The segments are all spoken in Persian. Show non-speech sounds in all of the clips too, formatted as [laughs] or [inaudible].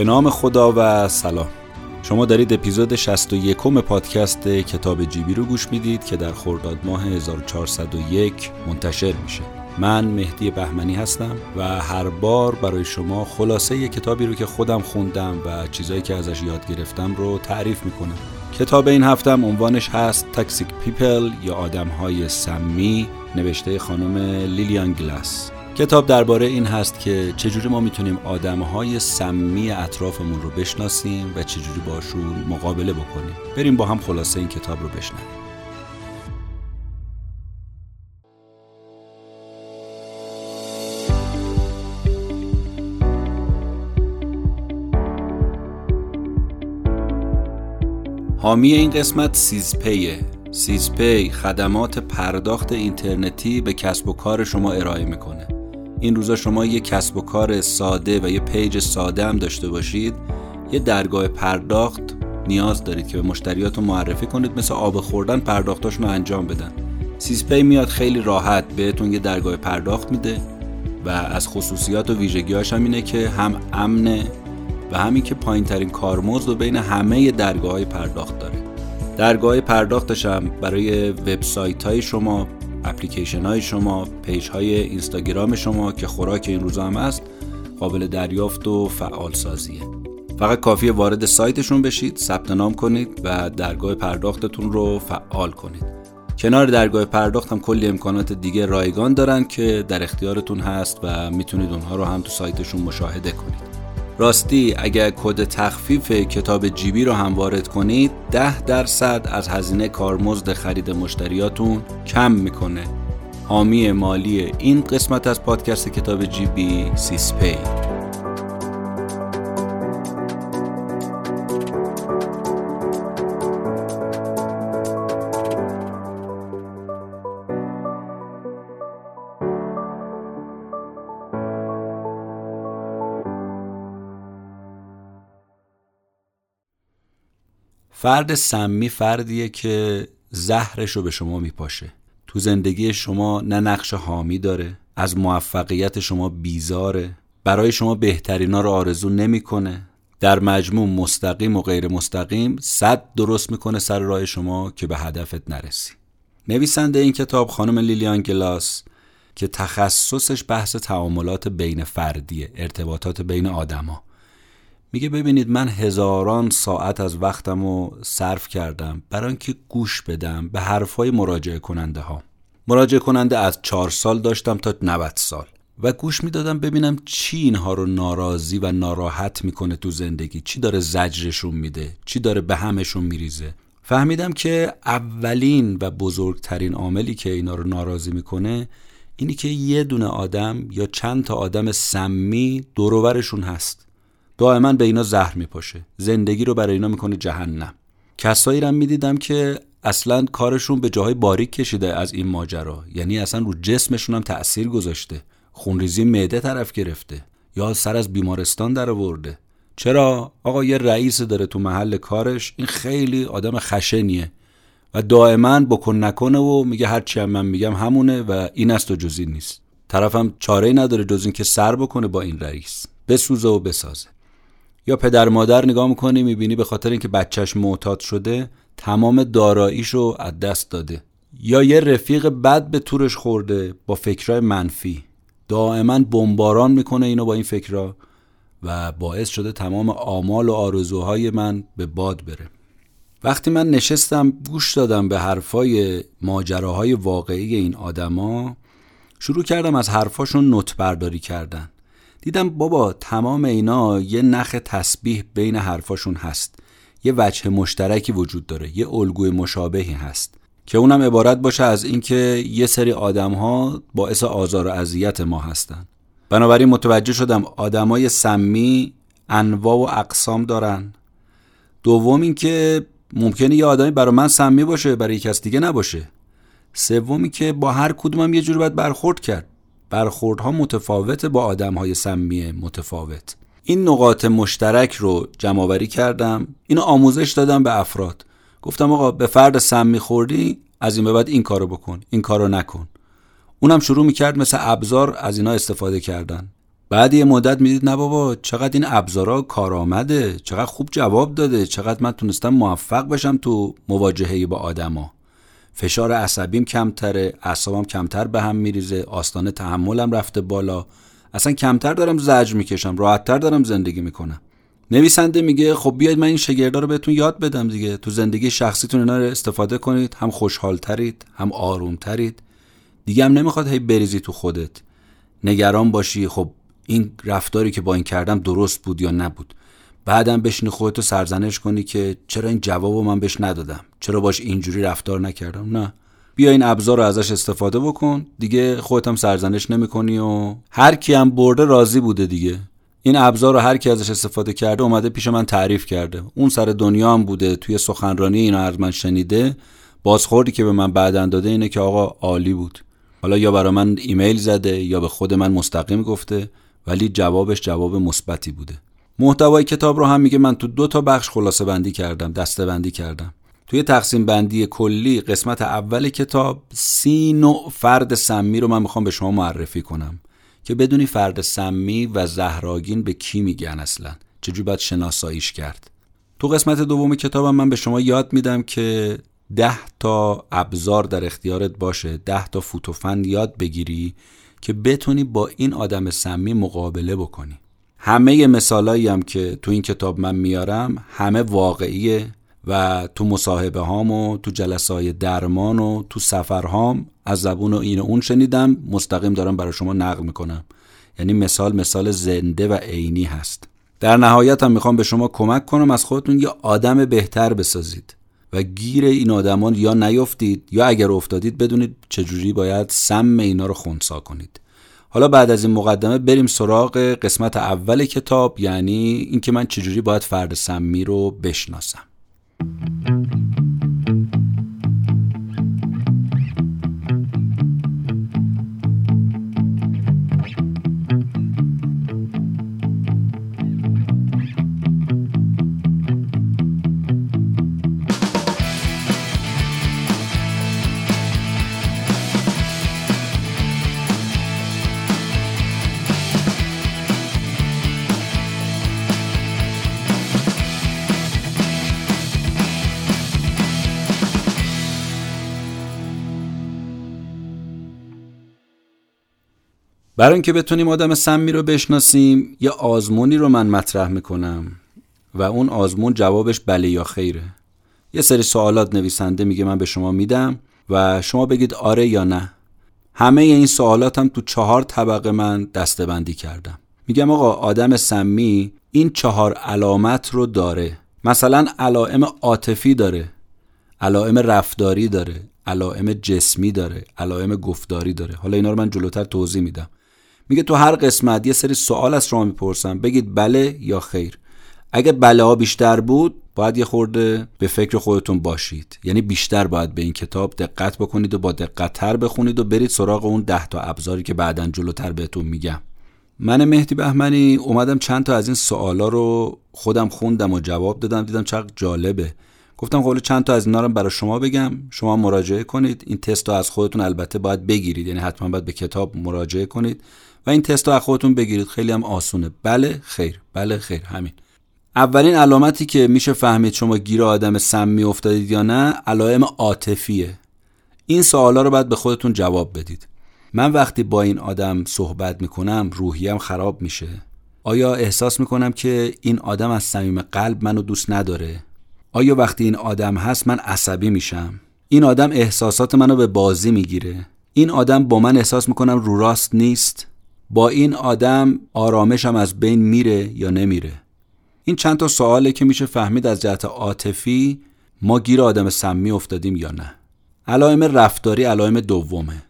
به نام خدا و سلام. شما دارید اپیزود 61 پادکست کتاب جیبی رو گوش می‌دید که در خرداد ماه 1401 منتشر میشه. من مهدی بهمنی هستم و هر بار برای شما خلاصه یه کتابی رو که خودم خوندم و چیزایی که ازش یاد گرفتم رو تعریف می‌کنم. کتاب این هفتم عنوانش هست Toxic People یا آدم های سمی نوشته خانم لیلیان گلاس. کتاب درباره این هست که چجوری ما می‌تونیم آدم های سمی اطرافمون رو بشناسیم و چجوری باشون مقابله بکنیم. بریم با هم خلاصه این کتاب رو بشنویم. حامی این قسمت سیزپیه. سیزپی خدمات پرداخت اینترنتی به کسب و کار شما ارائه می‌کنه. این روزا شما یه کسب و کار ساده و یه page ساده هم داشته باشید. یه درگاه پرداخت نیاز دارید که به مشتریاتون معرفی کنید مثل آب خوردن پرداختاشون رو انجام بدن. سیزپی میاد خیلی راحت بهتون یه درگاه پرداخت میده و از خصوصیات و ویژگیهاش هم اینه که هم امنه و همین که پایین ترین کارمزد و بین همه درگاه های پرداخت داره. درگاه پرداختش هم برای وبسایت های شما اپلیکیشن های شما پیج های اینستاگرام شما که خوراک این روزا هم هست قابل دریافت و فعال سازیه فقط کافی وارد سایتشون بشید ثبت نام کنید و درگاه پرداختتون رو فعال کنید. کنار درگاه پرداخت هم کلی امکانات دیگه رایگان دارن که در اختیارتون هست و می‌تونید اونها رو هم تو سایتشون مشاهده کنید. راستی اگر کد تخفیف کتاب جیبی رو هم وارد کنید ده درصد از هزینه کارمزد خرید مشتریاتون کم می‌کنه. حامی مالی این قسمت از پادکست کتاب جیبی سیسپی. فرد سمی فردیه که زهرش رو به شما میپاشه. تو زندگی شما نه نقش حامی داره از موفقیت شما بیزاره. برای شما بهترینا رو آرزو نمی‌کنه. در مجموع مستقیم و غیر مستقیم صد درست می‌کنه سر راه شما که به هدفت نرسی. نویسنده این کتاب خانم لیلیان گلاس که تخصصش بحث تعاملات بین فردیه ارتباطات بین آدما. میگه ببینید من هزاران ساعت از وقتم رو صرف کردم برای اینکه گوش بدم به حرفای مراجعه کننده ها مراجعه کننده از چهار سال داشتم تا 90 سال و گوش می‌دادم ببینم چی اینها رو ناراضی و ناراحت می‌کنه تو زندگی. چی داره زجرشون میده؟ چی داره به همشون میریزه؟ فهمیدم که اولین و بزرگترین عاملی که اینا رو ناراضی می‌کنه اینی که یه دونه آدم یا چند تا آدم سمی دورورشون هست. دائما به اینا زهر میپاشه. زندگی رو برای اینا می‌کنه جهنم. کسایی رو می‌دیدم که اصلا کارشون به جاهای باریک کشیده از این ماجرا. یعنی اصلا رو جسمشون هم تأثیر گذاشته. خونریزی معده طرف گرفته. یا سر از بیمارستان در آورده. چرا؟ آقا یه رئیس داره تو محل کارش. این خیلی آدم خشنیه. و دائما بکن نکنه و میگه هر چی من میگم همونه و این است و جزی نیست. طرفم چاره نداره جز این که سر بکنه با این رئیس. بسوزه و بسازه. یا پدر مادر نگاه می‌کنی می‌بینی به خاطر اینکه بچهش معتاد شده تمام داراییشو از دست داده. یا یه رفیق بد به تورش خورده با فکرهای منفی. دائما بمباران می‌کنه اینو با این فکرها و باعث شده تمام آمال و آرزوهای من به باد بره. وقتی من نشستم گوش دادم به حرفای ماجراهای واقعی این آدما شروع کردم از حرفاشون نوت برداری کردن. دیدم بابا تمام اینا یه نخ تسبیح بین حرفاشون هست. یه وجه مشترکی وجود داره یه الگوی مشابهی هست. که اونم عبارت باشه از اینکه یه سری آدم ها باعث آزار و اذیت ما هستن. بنابراین متوجه شدم آدمای سمی انواع و اقسام دارن. دوم اینکه ممکنه یه آدمی برای من سمی باشه برای کس دیگه نباشه. سومی که با هر کدومم یه جور باید برخورد کرد. برخوردها متفاوت با آدمهای سمی متفاوت. این نقاط مشترک رو جمع کردم اینو آموزش دادم به افراد. گفتم آقا به فرد سمی خوردی از این به بعد این کارو بکن این کارو نکن. اونم شروع می‌کرد مثل ابزار از اینا استفاده کردن. بعد یه مدت می‌دید نه بابا چقدر این ابزارا کارآمده چقدر خوب جواب داده چقدر من تونستم موفق بشم تو مواجهه با آدما. فشار عصبیم کمتره اعصابم کمتر به هم میریزه آستانه تحملم رفته بالا. اصلا کمتر دارم زجر می‌کشم راحتتر دارم زندگی می‌کنم. نویسنده میگه خب بیاید من این شگردا رو بهتون یاد بدم دیگه. تو زندگی شخصیتون اینا رو استفاده کنید. هم خوشحالترید هم آرومترید. دیگه هم نمی‌خواد هی بریزی تو خودت. نگران باشی. خب این رفتاری که با این کردم درست بود یا نبود؟ بعدم بشینی خودتو سرزنش کنی که چرا این جوابو من بهش ندادم؟ چرا باش اینجوری رفتار نکردم؟ نه. بیا این ابزار رو ازش استفاده بکن. دیگه خودت هم سرزنش نمی‌کنی و هر کی هم برده راضی بوده دیگه. این ابزار رو هر کی ازش استفاده کرده اومده پیش من تعریف کرده. اون سر دنیا هم بوده توی سخنرانی اینا از من شنیده. بازخوردی که به من بعدن داده اینه که آقا عالی بود. حالا یا برای من ایمیل زده یا به خود من مستقیم گفته ولی جوابش جواب مثبتی بوده. محتوای کتاب رو هم میگه من تو دو تا بخش خلاصه بندی کردم دسته بندی کردم. توی تقسیم بندی کلی قسمت اول کتاب سی نوع فرد سمی رو من می‌خوام به شما معرفی کنم که بدونی فرد سمی و زهراگین به کی میگن اصلا؟ چجوری باید شناساییش کرد؟ تو قسمت دوم کتابم من به شما یاد میدم که ده تا ابزار در اختیارت باشه ده تا فوتوفن یاد بگیری که بتونی با این آدم سمی مقابله بکنی. همه مثالایی هم که تو این کتاب من میارم همه واقعیه و تو مصاحبه هام و تو جلسه های درمان و تو سفرهام از زبون و این و اون شنیدم مستقیم دارم برای شما نقل می‌کنم. یعنی مثال مثال زنده و عینی هست. در نهایت هم می‌خوام به شما کمک کنم از خودتون یه آدم بهتر بسازید و گیر این آدمان یا نیفتید یا اگر افتادید بدونید چجوری باید سم اینا رو خونسا کنید. حالا بعد از این مقدمه بریم سراغ قسمت اول کتاب یعنی اینکه من چجوری باید فرد سمی رو بشناسم. برای اینکه بتونیم آدم سمی رو بشناسیم یه آزمونی رو من مطرح می‌کنم. و اون آزمون جوابش بله یا خیره. یه سری سوالات نویسنده میگه من به شما میدم و شما بگید آره یا نه. همه این سوالات هم تو چهار طبقه من دستبندی کردم. میگم آقا آدم سمی این چهار علامت رو داره. مثلا علائم عاطفی داره علائم رفتاری داره علائم جسمی داره علائم گفتاری داره. حالا اینا رو من جلوتر توضیح میدم. میگه تو هر قسمت یه سری سوال از شما می‌پرسم. بگید بله یا خیر. اگه بله ها بیشتر بود باید یه خورده به فکر خودتون باشید. یعنی بیشتر باید به این کتاب دقت بکنید و با دقت تر بخونید و برید سراغ اون ده تا ابزاری که بعدا جلوتر بهتون میگم. من مهدی بهمنی اومدم چند تا از این سوالا رو خودم خوندم و جواب دادم دیدم چقدر جالبه. گفتم خب چند تا از اینا رو برای شما بگم. شما مراجعه کنید. این تست رو از خودتون البته باید بگیرید. یعنی حتما باید به کتاب مراجعه کنید. و این تست رو از خودتون بگیرید. خیلی هم آسونه. بله خیر. بله خیر. همین. اولین علامتی که میشه فهمید شما گیر آدم سمی افتادید یا نه علائم عاطفیه. این سوالا رو باید به خودتون جواب بدید. من وقتی با این آدم صحبت می‌کنم روحیم خراب میشه. آیا احساس می‌کنم که این آدم از صمیم قلب منو دوست نداره؟ آیا وقتی این آدم هست من عصبی میشم؟ این آدم احساسات منو به بازی می‌گیره. این آدم با من احساس می‌کنم رو راست نیست. با این آدم آرامشم از بین میره یا نمیره؟ این چند تا سواله که میشه فهمید از جهت عاطفی ما گیر آدم سمی افتادیم یا نه. علائم رفتاری علائم دومه.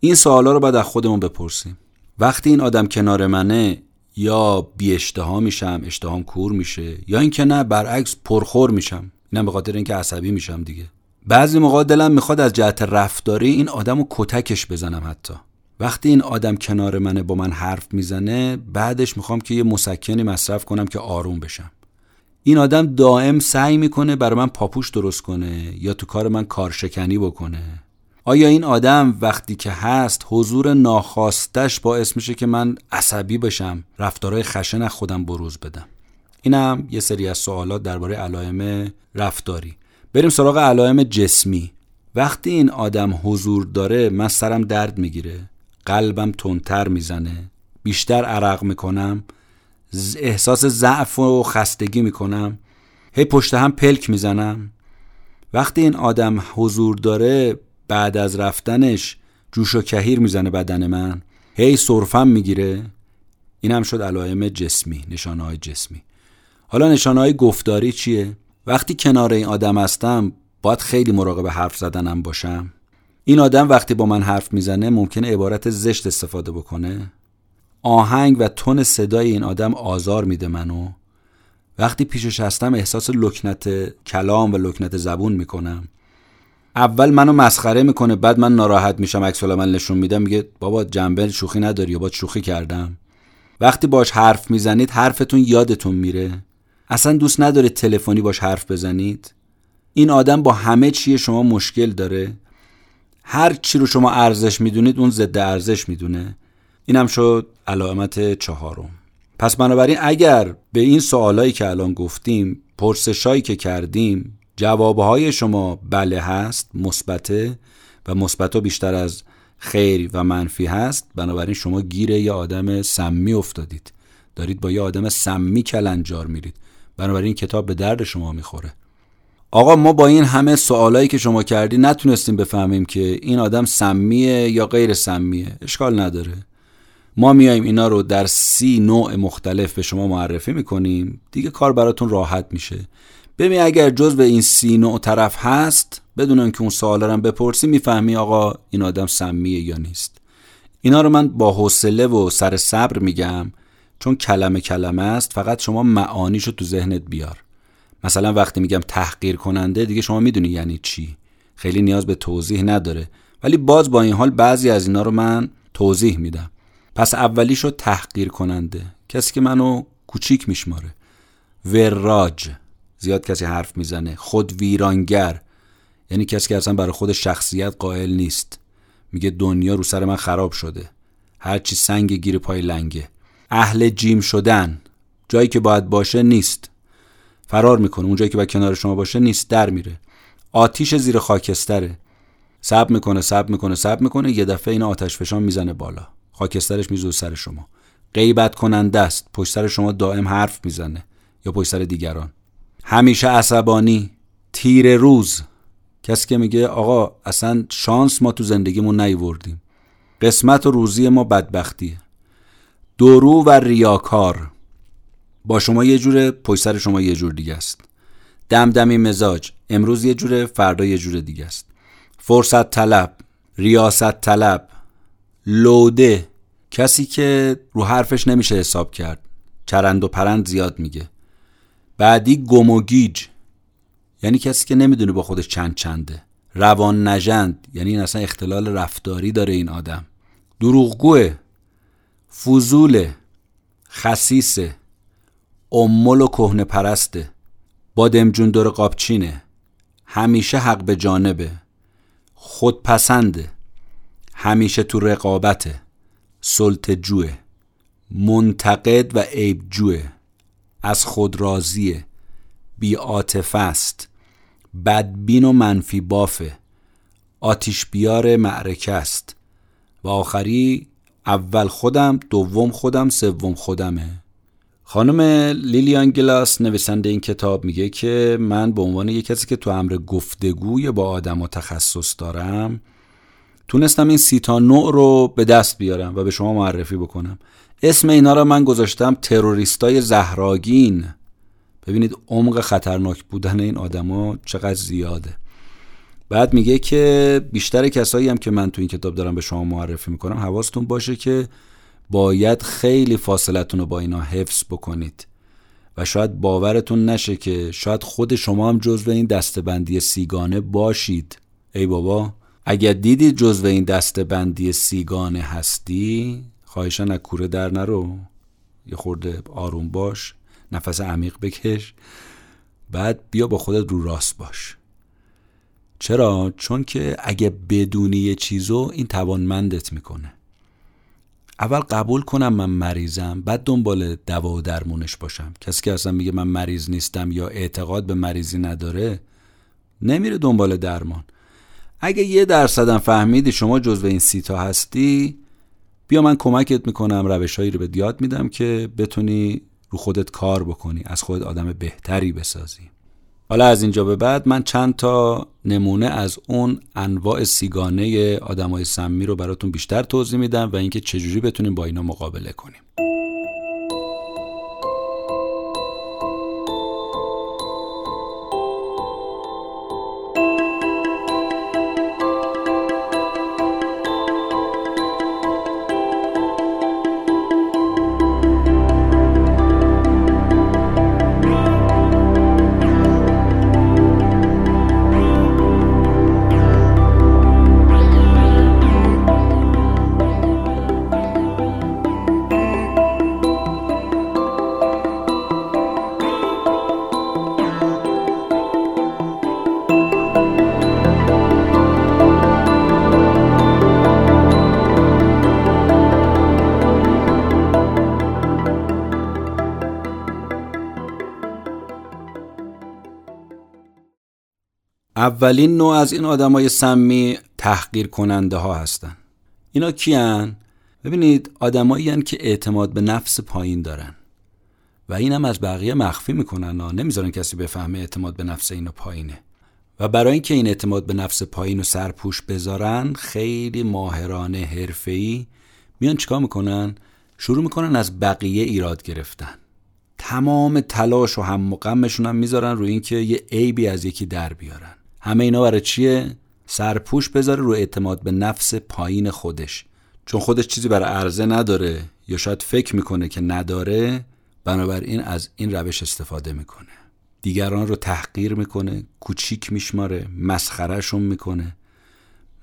این سوالا رو باید از خودمون بپرسیم. وقتی این آدم کنار منه یا بی اشتها میشم اشتهام کور میشه یا اینکه نه برعکس پرخور میشم. اینم به خاطر اینکه عصبی میشم دیگه. بعضی موقع دلم می‌خواد از جهت رفتاری این آدم رو کتکش بزنم حتی. وقتی این آدم کنار منه با من حرف می‌زنه بعدش می‌خوام که یه مسکنی مصرف کنم که آروم بشم. این آدم دائم سعی می‌کنه برای من پاپوش درست کنه یا تو کار من کارشکنی بکنه. آیا این آدم وقتی که هست حضور ناخواستش باعث میشه که من عصبی بشم رفتارهای خشن از خودم بروز بدم؟ اینم یه سری از سوالات درباره علائم رفتاری. بریم سراغ علائم جسمی. وقتی این آدم حضور داره من سرم درد می‌گیره. قلبم تندتر می‌زنه. بیشتر عرق می‌کنم. احساس ضعف و خستگی می‌کنم. هی پشت هم پلک می‌زنم. وقتی این آدم حضور داره بعد از رفتنش جوش و کهیر می‌زنه بدن من. هی صرفم می‌گیره. این هم شد علائم جسمی نشانه های جسمی. حالا نشانه های گفتاری چیه؟ وقتی کنار این آدم هستم باید خیلی مراقب حرف زدنم باشم. این آدم وقتی با من حرف می‌زنه ممکنه عبارت زشت استفاده بکنه؟ آهنگ و تون صدای این آدم آزار میده منو. وقتی پیشش هستم احساس لکنت کلام و لکنت زبون می‌کنم. اول منو مسخره می‌کنه بعد من ناراحت میشم عکس من نشون میدم میگه بابا جنبه شوخی نداری یا با شوخی کردم. وقتی باش حرف می‌زنید حرفتون یادتون میره. اصلا دوست نداره تلفنی باش حرف بزنید. این آدم با همه چیه شما مشکل داره. هر چی رو شما ارزش می‌دونید اون ضد ارزش می‌دونه. اینم شد علامت چهارم. پس بنابراین اگر به این سوالایی که الان گفتیم پرسشایی که کردیم جوابهای شما بله هست مثبته و مثبت بیشتر از خیر و منفی هست بنابراین شما گیر یه آدم سمی افتادید. دارید با یه آدم سمی کلنجار میرید. بنابراین این کتاب به درد شما می‌خوره. آقا ما با این همه سوالایی که شما کردی نتونستیم بفهمیم که این آدم سمیه یا غیر سمیه. اشکال نداره. ما میایم اینا رو در سی نوع مختلف به شما معرفی می‌کنیم. دیگه کار براتون راحت میشه. ببین اگر جز به این سی نوع طرف هست بدون که اون سوالا رو بپرسی می‌فهمی آقا این آدم سمیه یا نیست. اینا رو من با حوصله و سر صبر میگم چون کلمه کلمه است فقط شما معانیشو تو ذهنت بیار. مثلا وقتی میگم تحقیر کننده دیگه شما می‌دونی یعنی چی. خیلی نیاز به توضیح نداره. ولی باز با این حال بعضی از اینا رو من توضیح میدم. پس اولیشو تحقیر کننده. کسی که منو کوچیک میشماره. وراج. زیاد کسی حرف می‌زنه. خود ویرانگر. یعنی کسی که اصلا برای خود شخصیت قائل نیست. میگه دنیا رو سر من خراب شده. هرچی سنگ گیر پای لنگه. اهل جیم شدن. جایی که باید باشه نیست. فرار می‌کنه. اون جایی که باید کنار شما باشه نیست در میره. آتیش زیر خاکستره. سب می‌کنه سب می‌کنه سب می‌کنه. یه دفعه این آتش فشان می‌زنه بالا. خاکسترش میزو سر شما. غیبت کننده است. پشت سر شما دائم حرف می‌زنه. یا پشت سر دیگران. همیشه عصبانی تیر روز. کسی که میگه آقا اصلا شانس ما تو زندگیمون نیوردیم. قسمت و روزی ما بدبختیه. درو و ریاکار. با شما یه جوره پشت سر شما یه جور دیگه است. دمدمی مزاج امروز یه جوره فردا یه جور دیگه است. فرصت طلب ریاست طلب لوده. کسی که رو حرفش نمیشه حساب کرد. چرند و پرند زیاد میگه. بعدی گم و گیج. یعنی کسی که نمی‌دونه با خودش چند چنده. روان نجند یعنی این اصلا اختلال رفتاری داره این آدم. دروغگوه. فضوله خسیسه. امول و کهنه پرسته. بادمجون دور قابچینه همیشه حق به جانبه. خودپسنده همیشه تو رقابته. سلط جوه. منتقد و عیب جوه. از خود راضیه. بی است. بدبین و منفی بافه. آتیش بیار معرکه است. و آخری اول خودم دوم خودم سوم خودمه. خانم لیلیان گلاس نویسنده این کتاب میگه که من به عنوان یک کسی که تو امر گفتگوی با آدم و تخصص دارم تونستم این سی تا نوع رو به دست بیارم و به شما معرفی بکنم. اسم اینا رو من گذاشتم تروریستای زهراگین. ببینید عمق خطرناک بودن این آدما چقدر زیاده. بعد میگه که بیشتر کسایی هم که من تو این کتاب دارم به شما معرفی می‌کنم حواستون باشه که باید خیلی فاصلتون رو با اینا حفظ بکنید. و شاید باورتون نشه که شاید خود شما هم جزو این دستبندی سیگانه باشید. ای بابا اگر دیدید جزو این دستبندی سیگانه هستی خواهشان از کوره در نرو. یه خورده آروم باش نفس عمیق بکش. بعد بیا با خودت رو راست باش. چرا؟ چون که اگه بدونی یه چیزو این توانمندت می‌کنه. اول قبول کنم من مریضم بعد دنبال دوا و درمونش باشم. کسی که اصلا میگه من مریض نیستم یا اعتقاد به مریضی نداره نمیره دنبال درمان. اگه یه درصدم فهمیدی شما جزو این سیتا هستی بیا من کمکت می‌کنم روشهایی رو به یاد میدم که بتونی رو خودت کار بکنی از خودت آدم بهتری بسازی. حالا از اینجا به بعد من چند تا نمونه از اون انواع سیگانه آدمای سمی رو براتون بیشتر توضیح میدم و اینکه چجوری بتونیم با اینا مقابله کنیم. اولین نوع از این آدمای سمی تحقیر کننده ها هستن. اینا کیان؟ ببینید آدمایی که اعتماد به نفس پایین دارن. و اینم از بقیه مخفی می‌کنن ها. نمی‌ذارن کسی بفهمه اعتماد به نفس اینو پایینه. و برای اینکه این اعتماد به نفس پایین و سرپوش بذارن خیلی ماهرانه حرفه‌ای میان چیکار می‌کنن؟ شروع می‌کنن از بقیه ایراد گرفتن. تمام تلاش و هم و هم می‌ذارن روی اینکه یه عیبی از یکی در بیارن. همه اینا برای چیه؟ سرپوش بذاره رو اعتماد به نفس پایین خودش. چون خودش چیزی برای عرضه نداره یا شاید فکر می‌کنه که نداره بنابراین از این روش استفاده می‌کنه. دیگران رو تحقیر می‌کنه کوچیک میشماره مسخرهشون می‌کنه.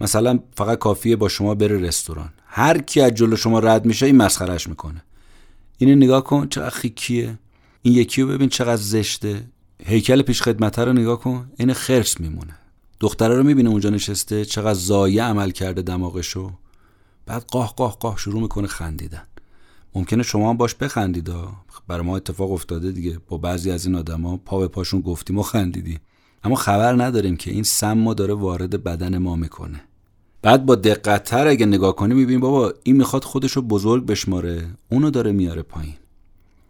مثلا فقط کافیه با شما بره رستوران. هر کی از جلو شما رد میشه این مسخرهش می‌کنه. اینو نگاه کن چقدر خیکیه. این یکی رو ببین چقدر زشته. هیکل پیش خدمت رو نگاه کن این خرس میمونه. دختره رو می‌بینه اونجا نشسته چقدر زایه عمل کرده دماغشو. بعد قاه قاه قاه شروع می‌کنه خندیدن. ممکنه شما هم باش بخندید برای ما اتفاق افتاده دیگه. با بعضی از این آدما پا به پاشون گفتیم و خندیدی اما خبر نداریم که این سم ما داره وارد بدن ما می‌کنه. بعد با دقتتر اگه نگاه کنی می‌بینیم بابا این می‌خواد خودش رو بزرگ بشماره. اونو داره میاره پایین.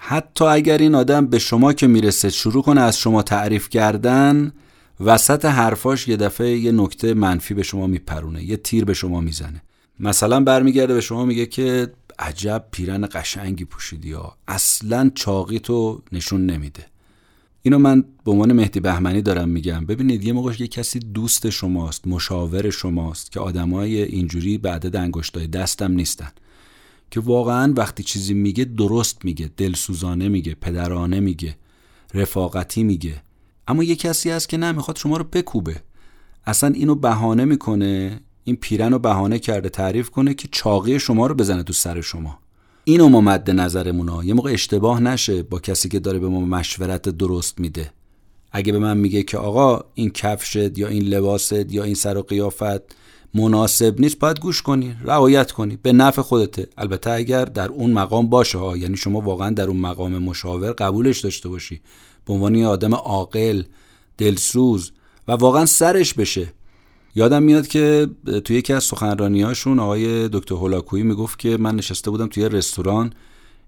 حتی اگر این آدم به شما که می‌رسه شروع کنه از شما تعریف کردن وسط حرفاش یه دفعه یه نکته منفی به شما میپرونه یه تیر به شما می‌زنه. مثلا برمیگرده به شما میگه که عجب پیرن قشنگی پوشیدی یا اصلا چاقی تو نشون نمیده. اینو من به عنوان مهدی بهمنی دارم میگم. ببینید یه موقع یه کسی دوست شماست مشاور شماست که آدمای اینجوری بعد انگشتای دستم نیستن. که واقعا وقتی چیزی میگه درست میگه دلسوزانه میگه پدرانه میگه رفاقتی میگه. اما یه کسی هست که نه می‌خواد شما رو بکوبه. اصلا اینو بهانه می‌کنه این پیرن رو بهانه کرده تعریف کنه که چاقی شما رو بزنه تو سر شما. اینو ما مد نظرمونا. یه موقع اشتباه نشه با کسی که داره به ما مشورت درست میده. اگه به من میگه که آقا این کفشت یا این لباست یا این سر و قیافت مناسب نیست باید گوش کنی رعایت کنی. به نفع خودته. البته اگر در اون مقام باشه ها یعنی شما واقعا در اون مقام مشاور قبولش داشته باشی. به عنوان یه آدم عاقل دلسوز و واقعا سرش بشه. یادم میاد که توی یکی از هاشون آقای دکتر هولاکویی می‌گفت که من نشسته بودم توی رستوران.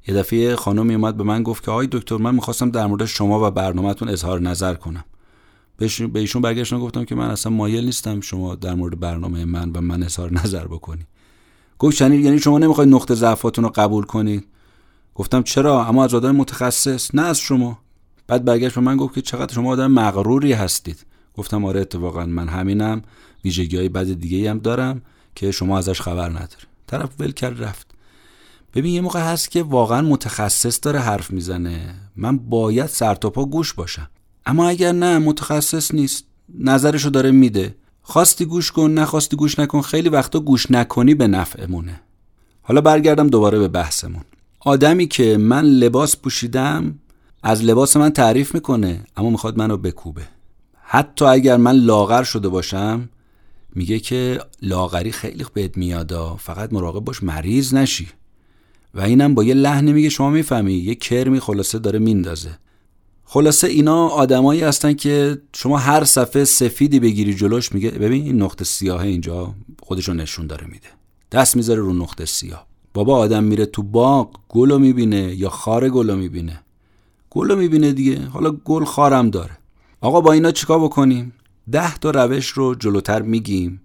یه دفعه خانمی اومد به من گفت که آقای دکتر من می‌خواستم در مورد شما و برنامهتون اظهار نظر کنم. به ایشون برگشتم گفتم که من اصلا مایل نیستم شما در مورد برنامه من و من اظهار نظر بکنی. گفت چنین یعنی شما نمی‌خواید نقطه ضعفاتون رو قبول کنید گفتم چرا؟ اما از آدم متخصص نه از شما. بعد برگشت به من گفت که چقدر شما آدم مغروری هستید. گفتم آره اتفاقا من همینم. ویژگی های بد دیگه هم دارم که شما ازش خبر نداری. طرف ول کرد رفت. ببین یه موقع هست که واقعا متخصص داره حرف می‌زنه. من باید سرتاپا گوش باشم. اما اگر نه متخصص نیست. نظرشو داره میده. خواستی گوش کن نخواستی گوش نکن خیلی وقتا گوش نکنی به نفعمونه. حالا برگردم دوباره به بحثمون. آدمی که من لباس پوشیدم از لباس من تعریف می‌کنه اما می‌خواد منو بکوبه. حتی اگر من لاغر شده باشم میگه که لاغری خیلی بهت میادا فقط مراقب باش مریض نشی. و اینم با یه لحنی میگه شما می‌فهمی. یه کرمی خلاصه داره میندازه. خلاصه اینا آدمایی هستن که شما هر صفحه سفیدی بگیری جلوش میگه ببین این نقطه سیاه اینجا خودشو نشون داره میده. دست می‌ذاره رو نقطه سیاه. بابا آدم میره تو باغ گلو می‌بینه یا خار گلو می‌بینه؟ گلو می‌بینه دیگه. حالا گل خارم داره. آقا با اینا چیکار بکنیم؟ ده تا روش رو جلوتر میگیم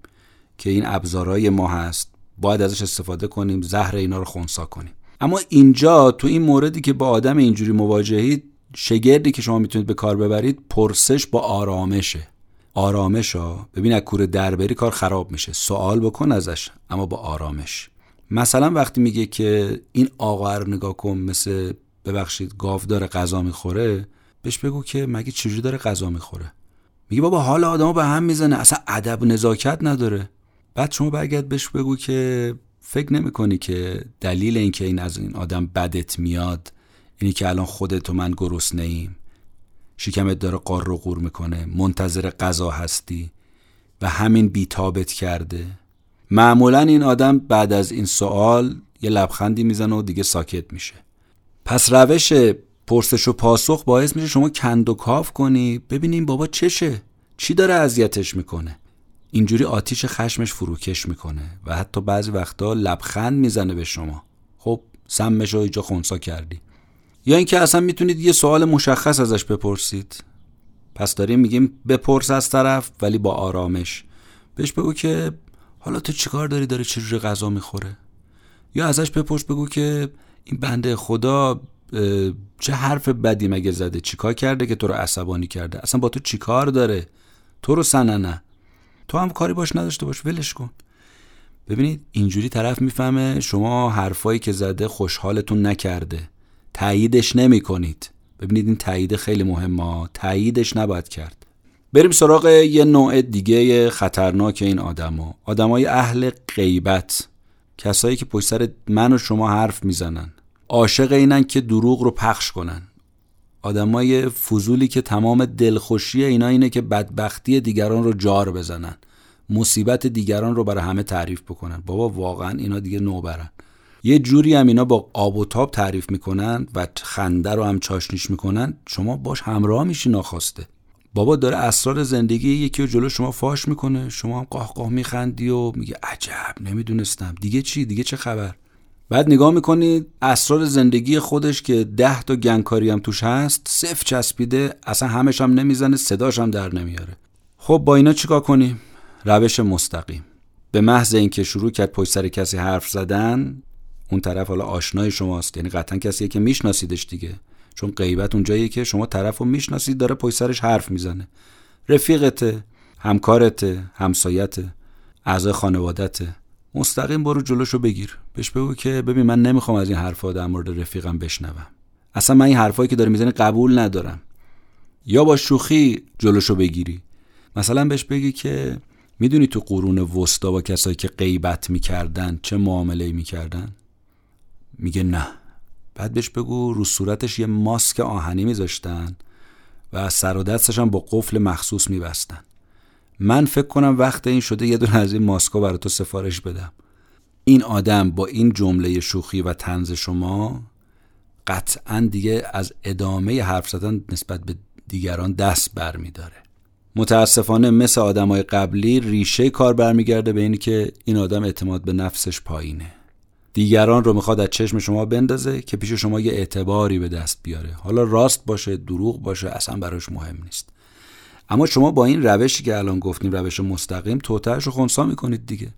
که این ابزارهای ما هست. باید ازش استفاده کنیم زهر اینا رو خونسا کنیم. اما اینجا تو این موردی که با آدم اینجوری مواجهید شگردی که شما می‌تونید به کار ببرید پرسش با آرامشه. آرامش ها ببین از کوره دربری کار خراب میشه. سوال بکن ازش اما با آرامش. مثلا وقتی میگه که این آقا رو نگاه کن مثل ببخشید گاو داره غذا می‌خوره بهش بگو که مگه چجوری داره غذا می‌خوره. میگه بابا حال آدمو به هم می‌زنه اصلا ادب نزاکت نداره. بعد شما برگرد بهش بگو که فکر نمی‌کنی که دلیل اینکه این از این آدم بدت میاد اینی که الان خودت و من گرسنه ایم. شکمت داره قار رو قور می‌کنه. منتظر غذا هستی و همین بیتابت کرده. معمولا این آدم بعد از این سوال یه لبخندی می‌زنه و دیگه ساکت میشه. پس روش پرسش و پاسخ باعث میشه شما کند و کاف کنی. ببینیم بابا چشه. چی داره اذیتش می‌کنه؟ اینجوری آتیش خشمش فروکش می‌کنه و حتی بعضی وقتا لبخند می‌زنه به شما. خب سمش رو اینجا خونسا کردی. یا اینکه اصلا می‌تونید یه سوال مشخص ازش بپرسید. پس داریم میگیم بپرس از طرف ولی با آرامش. بهش بگو که حالا تو چیکار داری؟ داره چجوری غذا می‌خوره؟ یا ازش بپرس بگو که این بنده خدا چه حرف بدی مگه زده؟ چیکار کرده که تو رو عصبانی کرده؟ اصلا با تو چیکار داره؟ تو رو سننه تو هم کاری باش نداشته باش ولش کن. ببینید اینجوری طرف می‌فهمه شما حرفایی که زده خوشحالتون نکرده. تاییدش نمی کنید ببینید این تایید خیلی مهمه. تاییدش نباید کرد. بریم سراغ یه نوع دیگه خطرناک این آدما آدمای اهل غیبت. کسایی که پشت سر من و شما حرف می‌زنن. عاشق اینن که دروغ رو پخش کنن. آدمای فضولی که تمام دلخوشی اینا اینه که بدبختی دیگران رو جار بزنن. مصیبت دیگران رو برای همه تعریف بکنن. بابا واقعا اینا دیگه نوبرن. یه جوری هم اینا با آب و تاب تعریف می‌کنن و خنده رو هم چاشنیش می‌کنن شما باش همراه میشی ناخواسته. بابا داره اسرار زندگی یکی رو جلو شما فاش می‌کنه شما هم قاه قاه میخندی و میگه عجب نمی‌دونستم. دیگه چی؟ دیگه چه خبر؟ بعد نگاه می‌کنید اسرار زندگی خودش که ده تا گنگکاری هم توش هست صف چسبیده اصلا همش هم نمی‌زنه صداش هم در نمیاره. خب با اینا چیکار کنیم؟ روش مستقیم. به محض اینکه شروع کرد پشت سر کسی حرف زدن اون طرف حالا آشنای شماست. یعنی قطعا کسیه که میشناسیدش دیگه. چون غیبت اونجاییه که شما طرف رو می‌شناسید داره پشت سرش حرف می‌زنه. رفیقته همکارته همسایته اعضای خانوادته. مستقیم برو جلوشو بگیر. بهش بگو که ببین من نمی‌خوام از این حرفا در مورد رفیقم بشنوم. اصلا من این حرفایی که داره می‌زنه قبول ندارم. یا با شوخی جلوشو بگیری. مثلا بهش بگی که می‌دونی تو قرون وسطا با کسایی که غیبت می‌کردن چه معامله می‌کردن؟ میگه نه. بعد بهش بگو رو صورتش یه ماسک آهنی میذاشتن و سر و دستش هم با قفل مخصوص میبستن. من فکر کنم وقت این شده یه دونه از این ماسکا برای تو سفارش بدم. این آدم با این جمله شوخی و تنز شما قطعا دیگه از ادامه حرف زدن نسبت به دیگران دست بر داره متاسفانه مثل آدمای قبلی ریشه کار برمیگرده به اینی که این آدم اعتماد به نفسش پایینه. دیگران رو می‌خواد از چشم شما بندازه که پیش شما یه اعتباری به دست بیاره. حالا راست باشه دروغ باشه اصلا براش مهم نیست. اما شما با این روشی که الان گفتیم روش مستقیم توترش رو خونسا می‌کنید دیگه.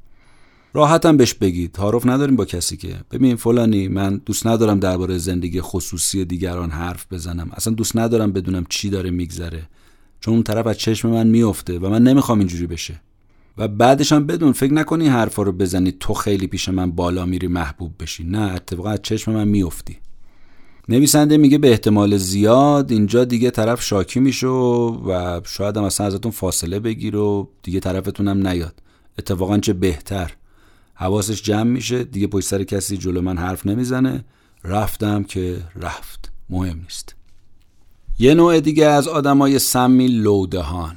راحتم بهش بگید. تعارف نداریم با کسی که. ببین فلانی من دوست ندارم درباره زندگی خصوصی دیگران حرف بزنم. اصلا دوست ندارم بدونم چی داره میگذره. چون اون طرف از چشم من میفته و من نمی‌خوام اینجوری بشه. و بعدش هم بدون فکر نکنی حرفا رو بزنی تو خیلی پیش من بالا میری محبوب بشی. نه اتفاقا از چشم من میفتی نویسنده میگه به احتمال زیاد اینجا دیگه طرف شاکی میشه و شاید هم اصلا ازتون فاصله بگیر و دیگه طرفتون هم نیاد. اتفاقا چه بهتر. حواسش جمع میشه. دیگه پشت سر کسی جلو من حرف نمی‌زنه. رفتم که رفت. مهم نیست. یه نوع دیگه از آدمای سمی لودهان.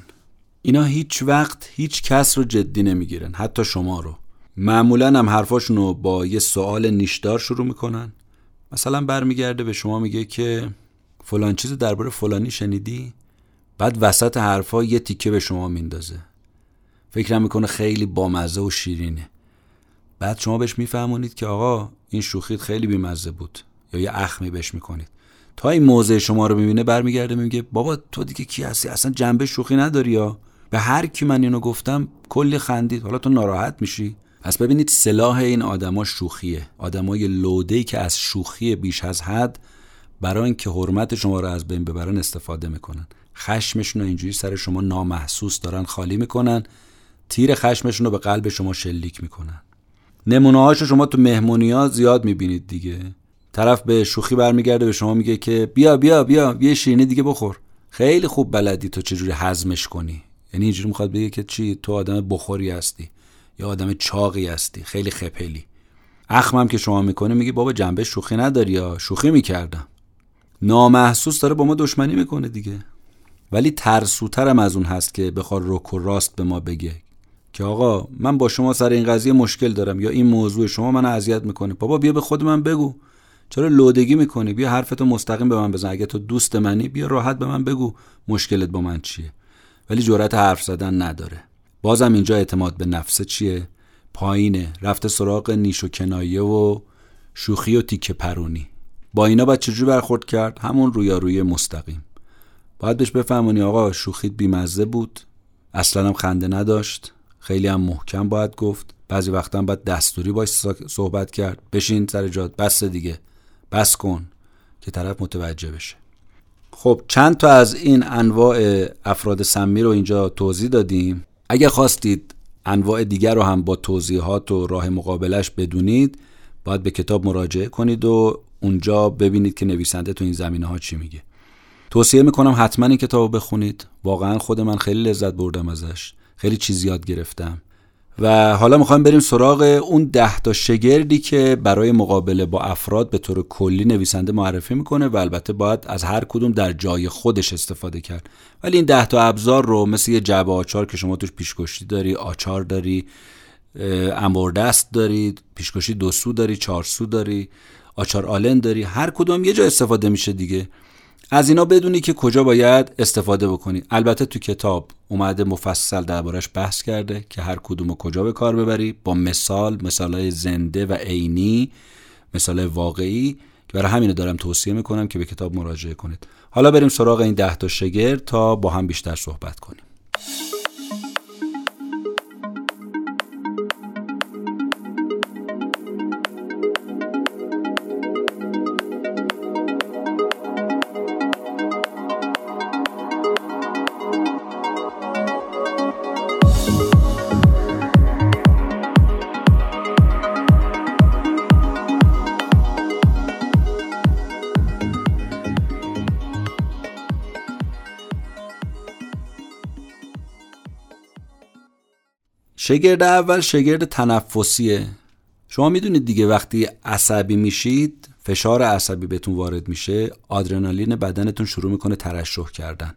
اینا هیچ وقت هیچ کس رو جدی نمی‌گیرن حتی شما رو. معمولا هم حرفاشون رو با یه سوال نیشدار شروع می‌کنن. مثلا برمیگرده به شما میگه که فلان چیز درباره فلانی شنیدی؟ بعد وسط حرفا یه تیکه به شما میندازه. فکرم می‌کنه خیلی بامزه و شیرینه. بعد شما بهش میفهمونید که آقا این شوخیت خیلی بیمزه بود. یا یه اخمی بهش می‌کنید. تا این موضع شما رو می‌بینه برمیگرده میگه بابا تو دیگه کی هستی؟ اصلا جنبه شوخی نداری یا؟ به هر کی من اینو گفتم کلی خندید. حالا تو ناراحت میشی؟ پس ببینید سلاح این آدما شوخیه. آدمای لوده که از شوخی بیش از حد برای اینکه حرمت شما رو از بین ببرن استفاده می‌کنن. خشمشون رو اینجوری سر شما نامحسوس دارن خالی می‌کنن. تیر خشمشون رو به قلب شما شلیک می‌کنن. نمونه شما تو مهمونی ها زیاد می‌بینید دیگه. طرف به شوخی برمیگرده به شما میگه که بیا بیا بیا یه شیرینی دیگه بخور. خیلی خوب بلدی تو چجوری هضمش کنی. یعنی اینجوری می‌خواد بگه که چی؟ تو آدم بخوری هستی. یا آدم چاقی هستی. خیلی خپلی. اخمم که شما می‌کنه میگه بابا جنبه شوخی نداری یا؟ شوخی می‌کردم. نامحسوس داره با ما دشمنی می‌کنه دیگه. ولی ترسوترم از اون هست که بخواد رک و راست به ما بگه که آقا من با شما سر این قضیه مشکل دارم. یا این موضوع شما من اذیت می‌کنه. بابا بیا به خود من بگو. چرا لودگی می‌کنی؟ بیا حرفتو مستقیم به من بزن. اگه تو دوست منی بیا راحت به من بگو مشکلت با من چیه. ولی جرأت حرف زدن نداره. بازم اینجا اعتماد به نفسه چیه؟ پایینه. رفته سراغ نیش و کنایه و شوخی و تیکه پرونی. با اینا باید چجوری برخورد کرد؟ همون رویارویی مستقیم. باید بهش بفهمونی آقا شوخیت بیمزه بود. اصلا هم خنده نداشت. خیلی هم محکم باید گفت. بعضی وقتا هم باید دستوری باش صحبت کرد. بشین سر جات بس دیگه. بس کن که طرف متوجه بشه. خب چند تا از این انواع افراد سمی رو اینجا توضیح دادیم. اگر خواستید انواع دیگر رو هم با توضیحات و راه مقابلش بدونید باید به کتاب مراجعه کنید و اونجا ببینید که نویسنده تو این زمینه ها چی میگه. توصیه می‌کنم حتما این کتاب رو بخونید. واقعا خود من خیلی لذت بردم ازش. خیلی چیز یاد گرفتم. و حالا می‌خوایم بریم سراغ اون ده تا شگردی که برای مقابله با افراد به طور کلی نویسنده معرفی می‌کنه و البته باید از هر کدوم در جای خودش استفاده کرد. ولی این ده تا ابزار رو مثل یه جعبه آچار که شما توش پیشکشی داری آچار داری اموردست داری پیشکشی دو سو داری چهار سو داری آچار آلن داری هر کدوم یه جا استفاده میشه دیگه. از اینا بدونی که کجا باید استفاده بکنی. البته تو کتاب اومده مفصل دربارش بحث کرده که هر کدوم رو کجا به کار ببری. با مثال مثالهای زنده و عینی مثال واقعی که برای همینو دارم توصیه می‌کنم که به کتاب مراجعه کنید. حالا بریم سراغ این ده تا شگر تا با هم بیشتر صحبت کنیم. شگرد اول شگرد تنفسیه. شما می‌دونید دیگه وقتی عصبی میشید فشار عصبی بهتون وارد میشه آدرنالین بدنتون شروع می‌کنه ترشح کردن.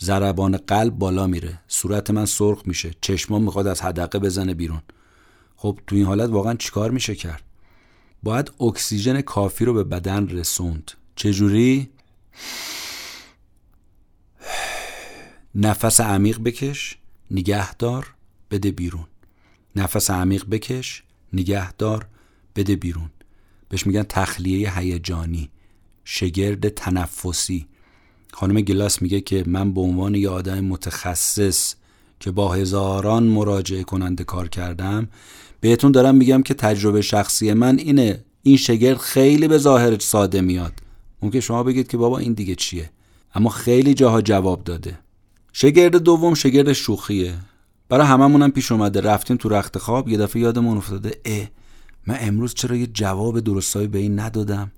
ضربان قلب بالا میره. صورت من سرخ میشه. چشمام می‌خواد از حدقه بزنه بیرون. خب تو این حالت واقعا چیکار میشه کرد؟ باید اکسیژن کافی رو به بدن رسوند. چجوری؟ نفس عمیق بکش نگهدار بده بیرون. نفس عمیق بکش نگهدار بده بیرون. بهش میگن تخلیه هیجانی شگرد تنفسی. خانم گلاس میگه که من به عنوان یه آدم متخصص که با هزاران مراجعه کننده کار کردم بهتون دارم میگم که تجربه شخصی من اینه. این شگرد خیلی به ظاهر ساده میاد. ممکن شما بگید که بابا این دیگه چیه؟ اما خیلی جاها جواب داده. شگرد دوم شگرد شوخیه. برای هممونم پیش اومده رفتیم تو رخت خواب یه دفعه یادمون افتاده اه من امروز چرا یه جواب درستایی به این ندادم؟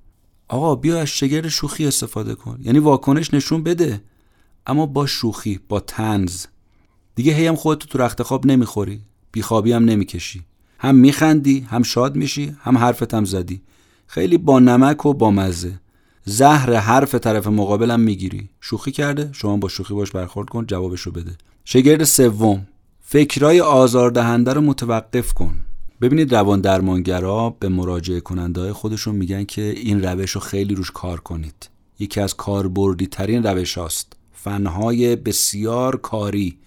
آقا بیا از شگر شوخی استفاده کن. یعنی واکنش نشون بده. اما با شوخی با تنز دیگه هی هم خودتو تو رخت خواب نمی‌خوری. بیخوابی هم نمی‌کشی. هم میخندی هم شاد میشی هم حرفت هم زدی. خیلی با نمک و با مزه. زهر حرف طرف مقابلم می‌گیری. شوخی کرده؟ شما با شوخی باش برخورد کن جوابشو بده. شگرد سوم. فکرای آزاردهنده رو متوقف کن. ببینید روان درمانگرا به مراجعه کننده خودشون میگن که این روش رو خیلی روش کار کنید. یکی از کاربردی ترین روش هاست. فنهای بسیار کاری.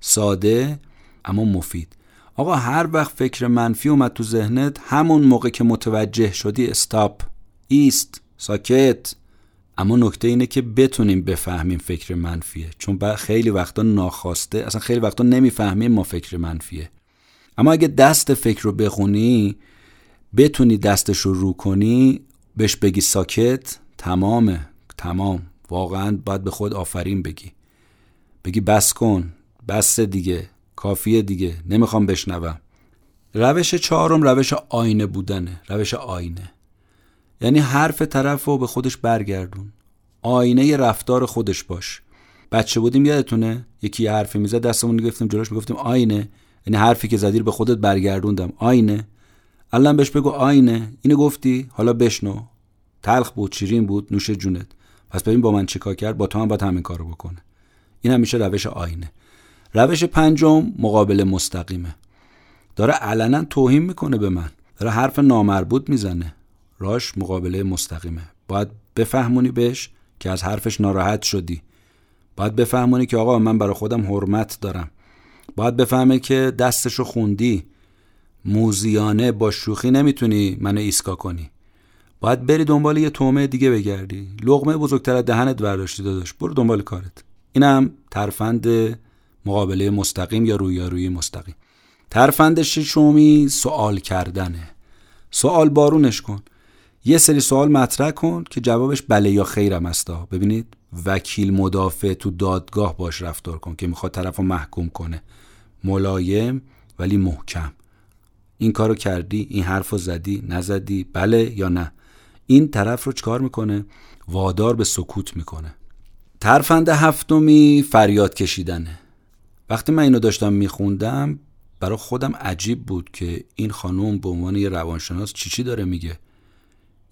ساده اما مفید. آقا هر وقت فکر منفی اومد تو ذهنت همون موقع که متوجه شدی استاپ. ایست. ساکت. اما نکته اینه که بتونیم بفهمیم فکر منفیه. چون خیلی وقتا ناخواسته اصلا خیلی وقتا نمی‌فهمیم ما فکر منفیه. اما اگه دست فکر رو بخونی بتونی دستش رو رو کنی بهش بگی ساکت تمامه. تمام. واقعا باید به خود آفرین بگی. بگی بس کن بس دیگه کافیه دیگه نمی‌خوام بشنوم. روش چهارم روش آینه بودنه. روش آینه. یعنی حرف طرف رو به خودش برگردون. آینه رفتار خودش باش. بچه بودیم یادتونه؟ یکی حرفی می‌زد دستمون گرفتیم جلوش می‌گفتیم آینه. یعنی حرفی که زدی به خودت برگردوندم. آینه. الان بهش بگو آینه. اینو گفتی؟ حالا بشنو. تلخ بود شیرین بود نوش جونت. پس ببین با من چیکار کرد؟ با تو هم باید همین کارو بکنه. این هم میشه روش آینه. روش پنجم مقابل مستقیمه. داره علنا توهین می‌کنه به من. داره حرف نامربوط می‌زنه. راش مقابله مستقیمه. باید بفهمونی بهش که از حرفش ناراحت شدی. باید بفهمونی که آقا من برای خودم حرمت دارم. باید بفهمه که دستشو خوندی. موزیانه با شوخی نمی‌تونی منو ایسکا کنی. باید بری دنبال یه تومه دیگه بگردی. لغمه بزرگتر از دهنت برداشتی داداش. برو دنبال کارت. اینم ترفند مقابله مستقیم یا رویارویی مستقیم. ترفند ششمی سوال کردنه. سوال بارونش کن. یه سری سوال مطرح کن که جوابش بله یا خیرم هستا ببینید وکیل مدافع تو دادگاه باش رفتار کن که می‌خواد طرف رو محکوم کنه. ملایم ولی محکم. این کارو کردی این حرف رو زدی نزدی بله یا نه؟ این طرف رو چکار می‌کنه؟ وادار به سکوت می‌کنه. ترفند هفتمی فریاد کشیدنه. وقتی من اینو داشتم میخوندم برای خودم عجیب بود که این خانم به عنوان یه روانشناس چی چی داره میگه.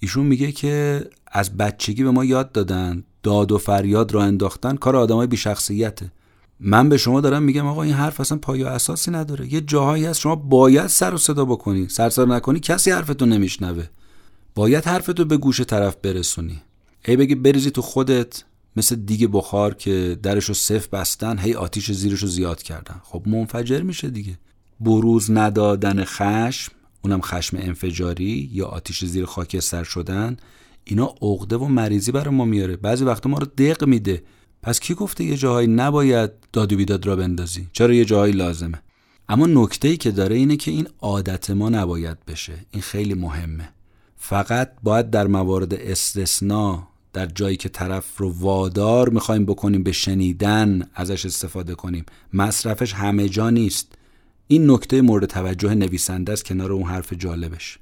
ایشون میگه که از بچگی به ما یاد دادن داد و فریاد را انداختن کار آدمای بی شخصیته من به شما دارم میگم آقا این حرف اصلا پایه اساسی نداره. یه جاهایی هست شما باید سر و صدا بکنی. سر سر نکنی کسی حرفتو نمیشنوه. باید حرفتو به گوش طرف برسونی. ای بگی بریزی تو خودت مثل دیگه بخار که درشو صف بستن هی آتیش زیرشو زیاد کردن. خب منفجر میشه دیگه. بروز ندادن خشم اونم خشم انفجاری یا آتیش زیر خاکستر شدن اینا عقده و مریضی برای ما میاره. بعضی وقتا ما رو دق میده. پس کی گفته یه جاهایی نباید داد و بیداد را بندازی؟ چرا یه جاهایی لازمه؟ اما نکته ای که داره اینه که این عادت ما نباید بشه. این خیلی مهمه. فقط باید در موارد استثنا در جایی که طرف رو وادار می‌خوایم بکنیم به شنیدن ازش استفاده کنیم. مصرفش همه جا نیست. این نکته مورد توجه نویسنده است کنار اون حرف جالبش.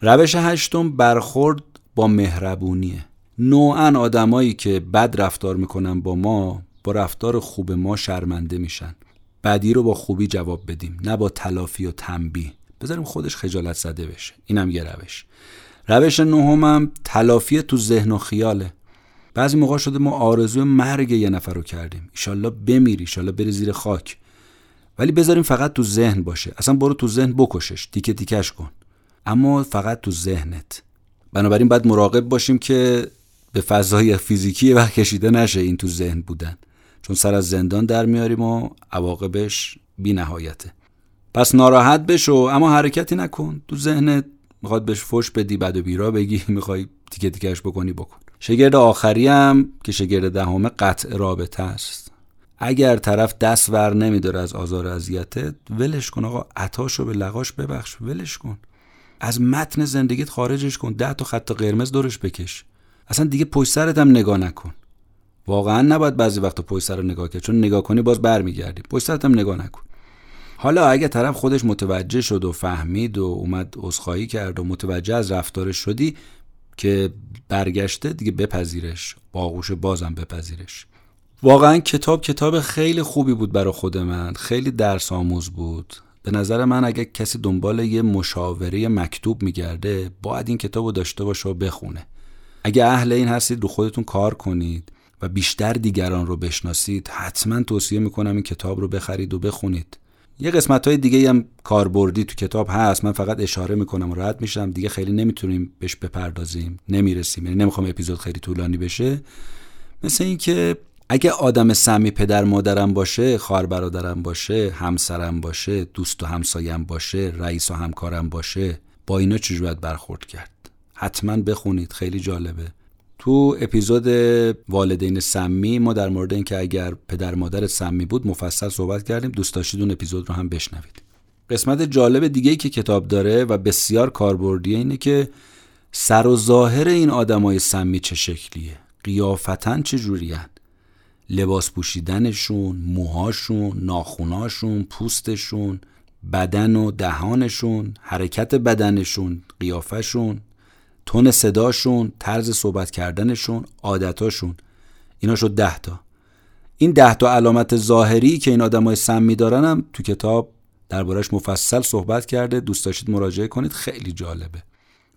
روش هشتم برخورد با مهربونیه. نوعا آدمایی که بد رفتار می‌کنن با ما با رفتار خوب ما شرمنده میشن. بدی رو با خوبی جواب بدیم نه با تلافی و تنبیه. بذاریم خودش خجالت زده بشه. اینم یه روش. روش نهمم تلافی تو ذهن و خیاله. بعضی موقع شده ما آرزوی مرگ یه نفر رو کردیم. ایشالله بمیری ایشالله بری زیر خاک. ولی بذاریم فقط تو ذهن باشه. اصلا برو تو ذهن بکشش. تیکه تیکش کن. اما فقط تو ذهنت. بنابراین باید مراقب باشیم که به فضای فیزیکی [laughs] وقت کشیده نشه این تو ذهن بودن. چون سر از زندان در میاریم و عواقبش بی نهایته پس ناراحت بشو اما حرکتی نکن. تو ذهنت می‌خواد بهش فش بدی بد و بیرا بگی. [laughs] می‌خوای تیکه تیکش بکنی بکن. شگرد آخری هم که شگرد دهم قطع رابطه است. اگر طرف دست ور نمیداره از آزار اذیتت ولش کن آقا عطاشو به لغاش ببخش ولش کن. از متن زندگیت خارجش کن ده تا خط قرمز دورش بکش. اصلا دیگه پشت سرت هم نگاه نکن. واقعا نباید بعضی وقتا پشت سر نگاه کرد چون نگاه کنی باز برمیگردی. پشت سرت هم نگاه نکن. حالا اگه طرف خودش متوجه شد و فهمید و اومد عذرخواهی کرد و متوجه از رفتارش شدی که برگشته دیگه بپذیرش. باغوش بازم بپذیرش. واقعا کتاب کتاب خیلی خوبی بود برای خود من. خیلی درس آموز بود. به نظر من اگه کسی دنبال یه مشاوره مکتوب میگرده باید این کتاب رو داشته باشه و بخونه. اگه اهل این هستید رو خودتون کار کنید و بیشتر دیگران رو بشناسید حتما توصیه می‌کنم این کتاب رو بخرید و بخونید. یه قسمت های دیگه هم کاربردی تو کتاب هست. من فقط اشاره می‌کنم و رد میشم. دیگه خیلی نمی‌تونیم بهش بپردازیم. نمی‌رسیم. یعنی نمی‌خوام اپیزود خیلی طولانی بشه. مثل اینکه اگه آدم سمی پدر مادرم باشه خواهر برادرم باشه همسرم باشه دوست و همسایم باشه رئیس و همکارم باشه با اینا چجوری باید برخورد کرد؟ حتما بخونید خیلی جالبه. تو اپیزود والدین سمی ما در مورد اینکه اگر پدر مادر سمی بود مفصل صحبت کردیم. دوست داشتید اون اپیزود رو هم بشنوید. قسمت جالب دیگه که کتاب داره و بسیار کاربردیه اینه که سر و ظاهر این آدمای سمی چه شکلیه؟ قیافتن چه جوریان لباس پوشیدنشون موهاشون ناخوناشون پوستشون بدن و دهانشون حرکت بدنشون قیافشون تون صداشون طرز صحبت کردنشون عادتاشون. اینا شد ده تا. این ده تا علامت ظاهری که این آدمای سمی دارن هم تو کتاب دربارش مفصل صحبت کرده. دوست داشتید مراجعه کنید خیلی جالبه.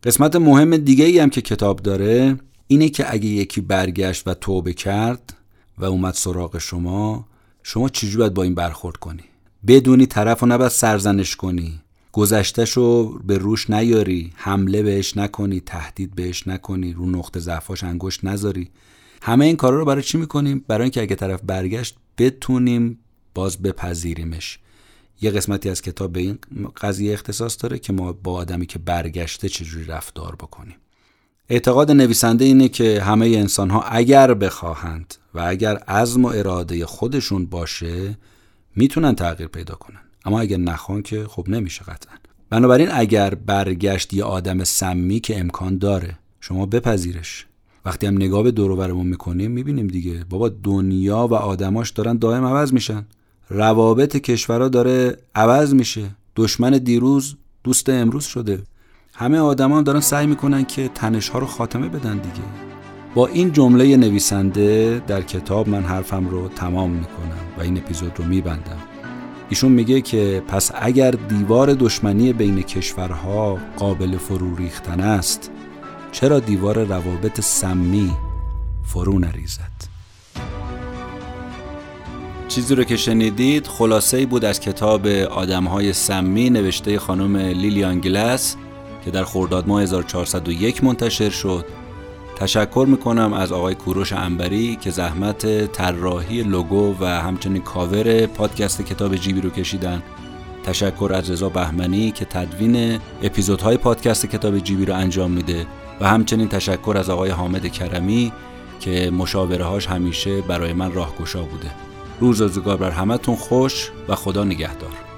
قسمت مهم دیگه ای هم که کتاب داره اینه که اگه یکی برگشت و توبه کرد و اومد سراغ شما. شما چجوری باید با این برخورد کنی؟ بدونی طرف رو نباید سرزنش کنی. گذشتش رو به روش نیاری. حمله بهش نکنی. تهدید بهش نکنی. رو نقطه ضعفاش انگشت نذاری. همه این کارا رو برای چی می‌کنیم؟ برای اینکه اگه طرف برگشت بتونیم باز بپذیریمش. یه قسمتی از کتاب به این قضیه اختصاص داره که ما با آدمی که برگشته چجوری رفتار بکنیم. اعتقاد نویسنده اینه که همه انسان ها اگر بخواهند و اگر عزم و اراده خودشون باشه می‌تونن تغییر پیدا کنن. اما اگر نخوان که خب نمیشه قطعا. بنابراین اگر برگشت یه آدم سمی که امکان داره شما بپذیرش. وقتی هم نگاه به دور برمون می‌کنیم می‌بینیم دیگه بابا دنیا و آدماش دارن دائم عوض میشن. روابط کشورها داره عوض میشه. دشمن دیروز دوست امروز شده. همه آدما دارن سعی می‌کنن که تنش ها رو خاتمه بدن دیگه. با این جمله نویسنده در کتاب من حرفم رو تمام می‌کنم و این اپیزود رو میبندم. ایشون میگه که پس اگر دیوار دشمنی بین کشورها قابل فرو ریختن است چرا دیوار روابط سمی فرو نریزد؟ چیزی رو که شنیدید خلاصه ای بود از کتاب آدمهای سمی نوشته خانم لیلیان گلس که در خرداد ماه 1401 منتشر شد. تشکر می‌کنم از آقای کوروش انبری که زحمت طراحی لوگو و همچنین کاور پادکست کتاب جیبی رو کشیدن. تشکر از رضا بهمنی که تدوین اپیزودهای پادکست کتاب جیبی رو انجام میده و همچنین تشکر از آقای حامد کرمی که مشاوره هاش همیشه برای من راهگشا بوده. روز روزگار بر همتون خوش و خدا نگهدار.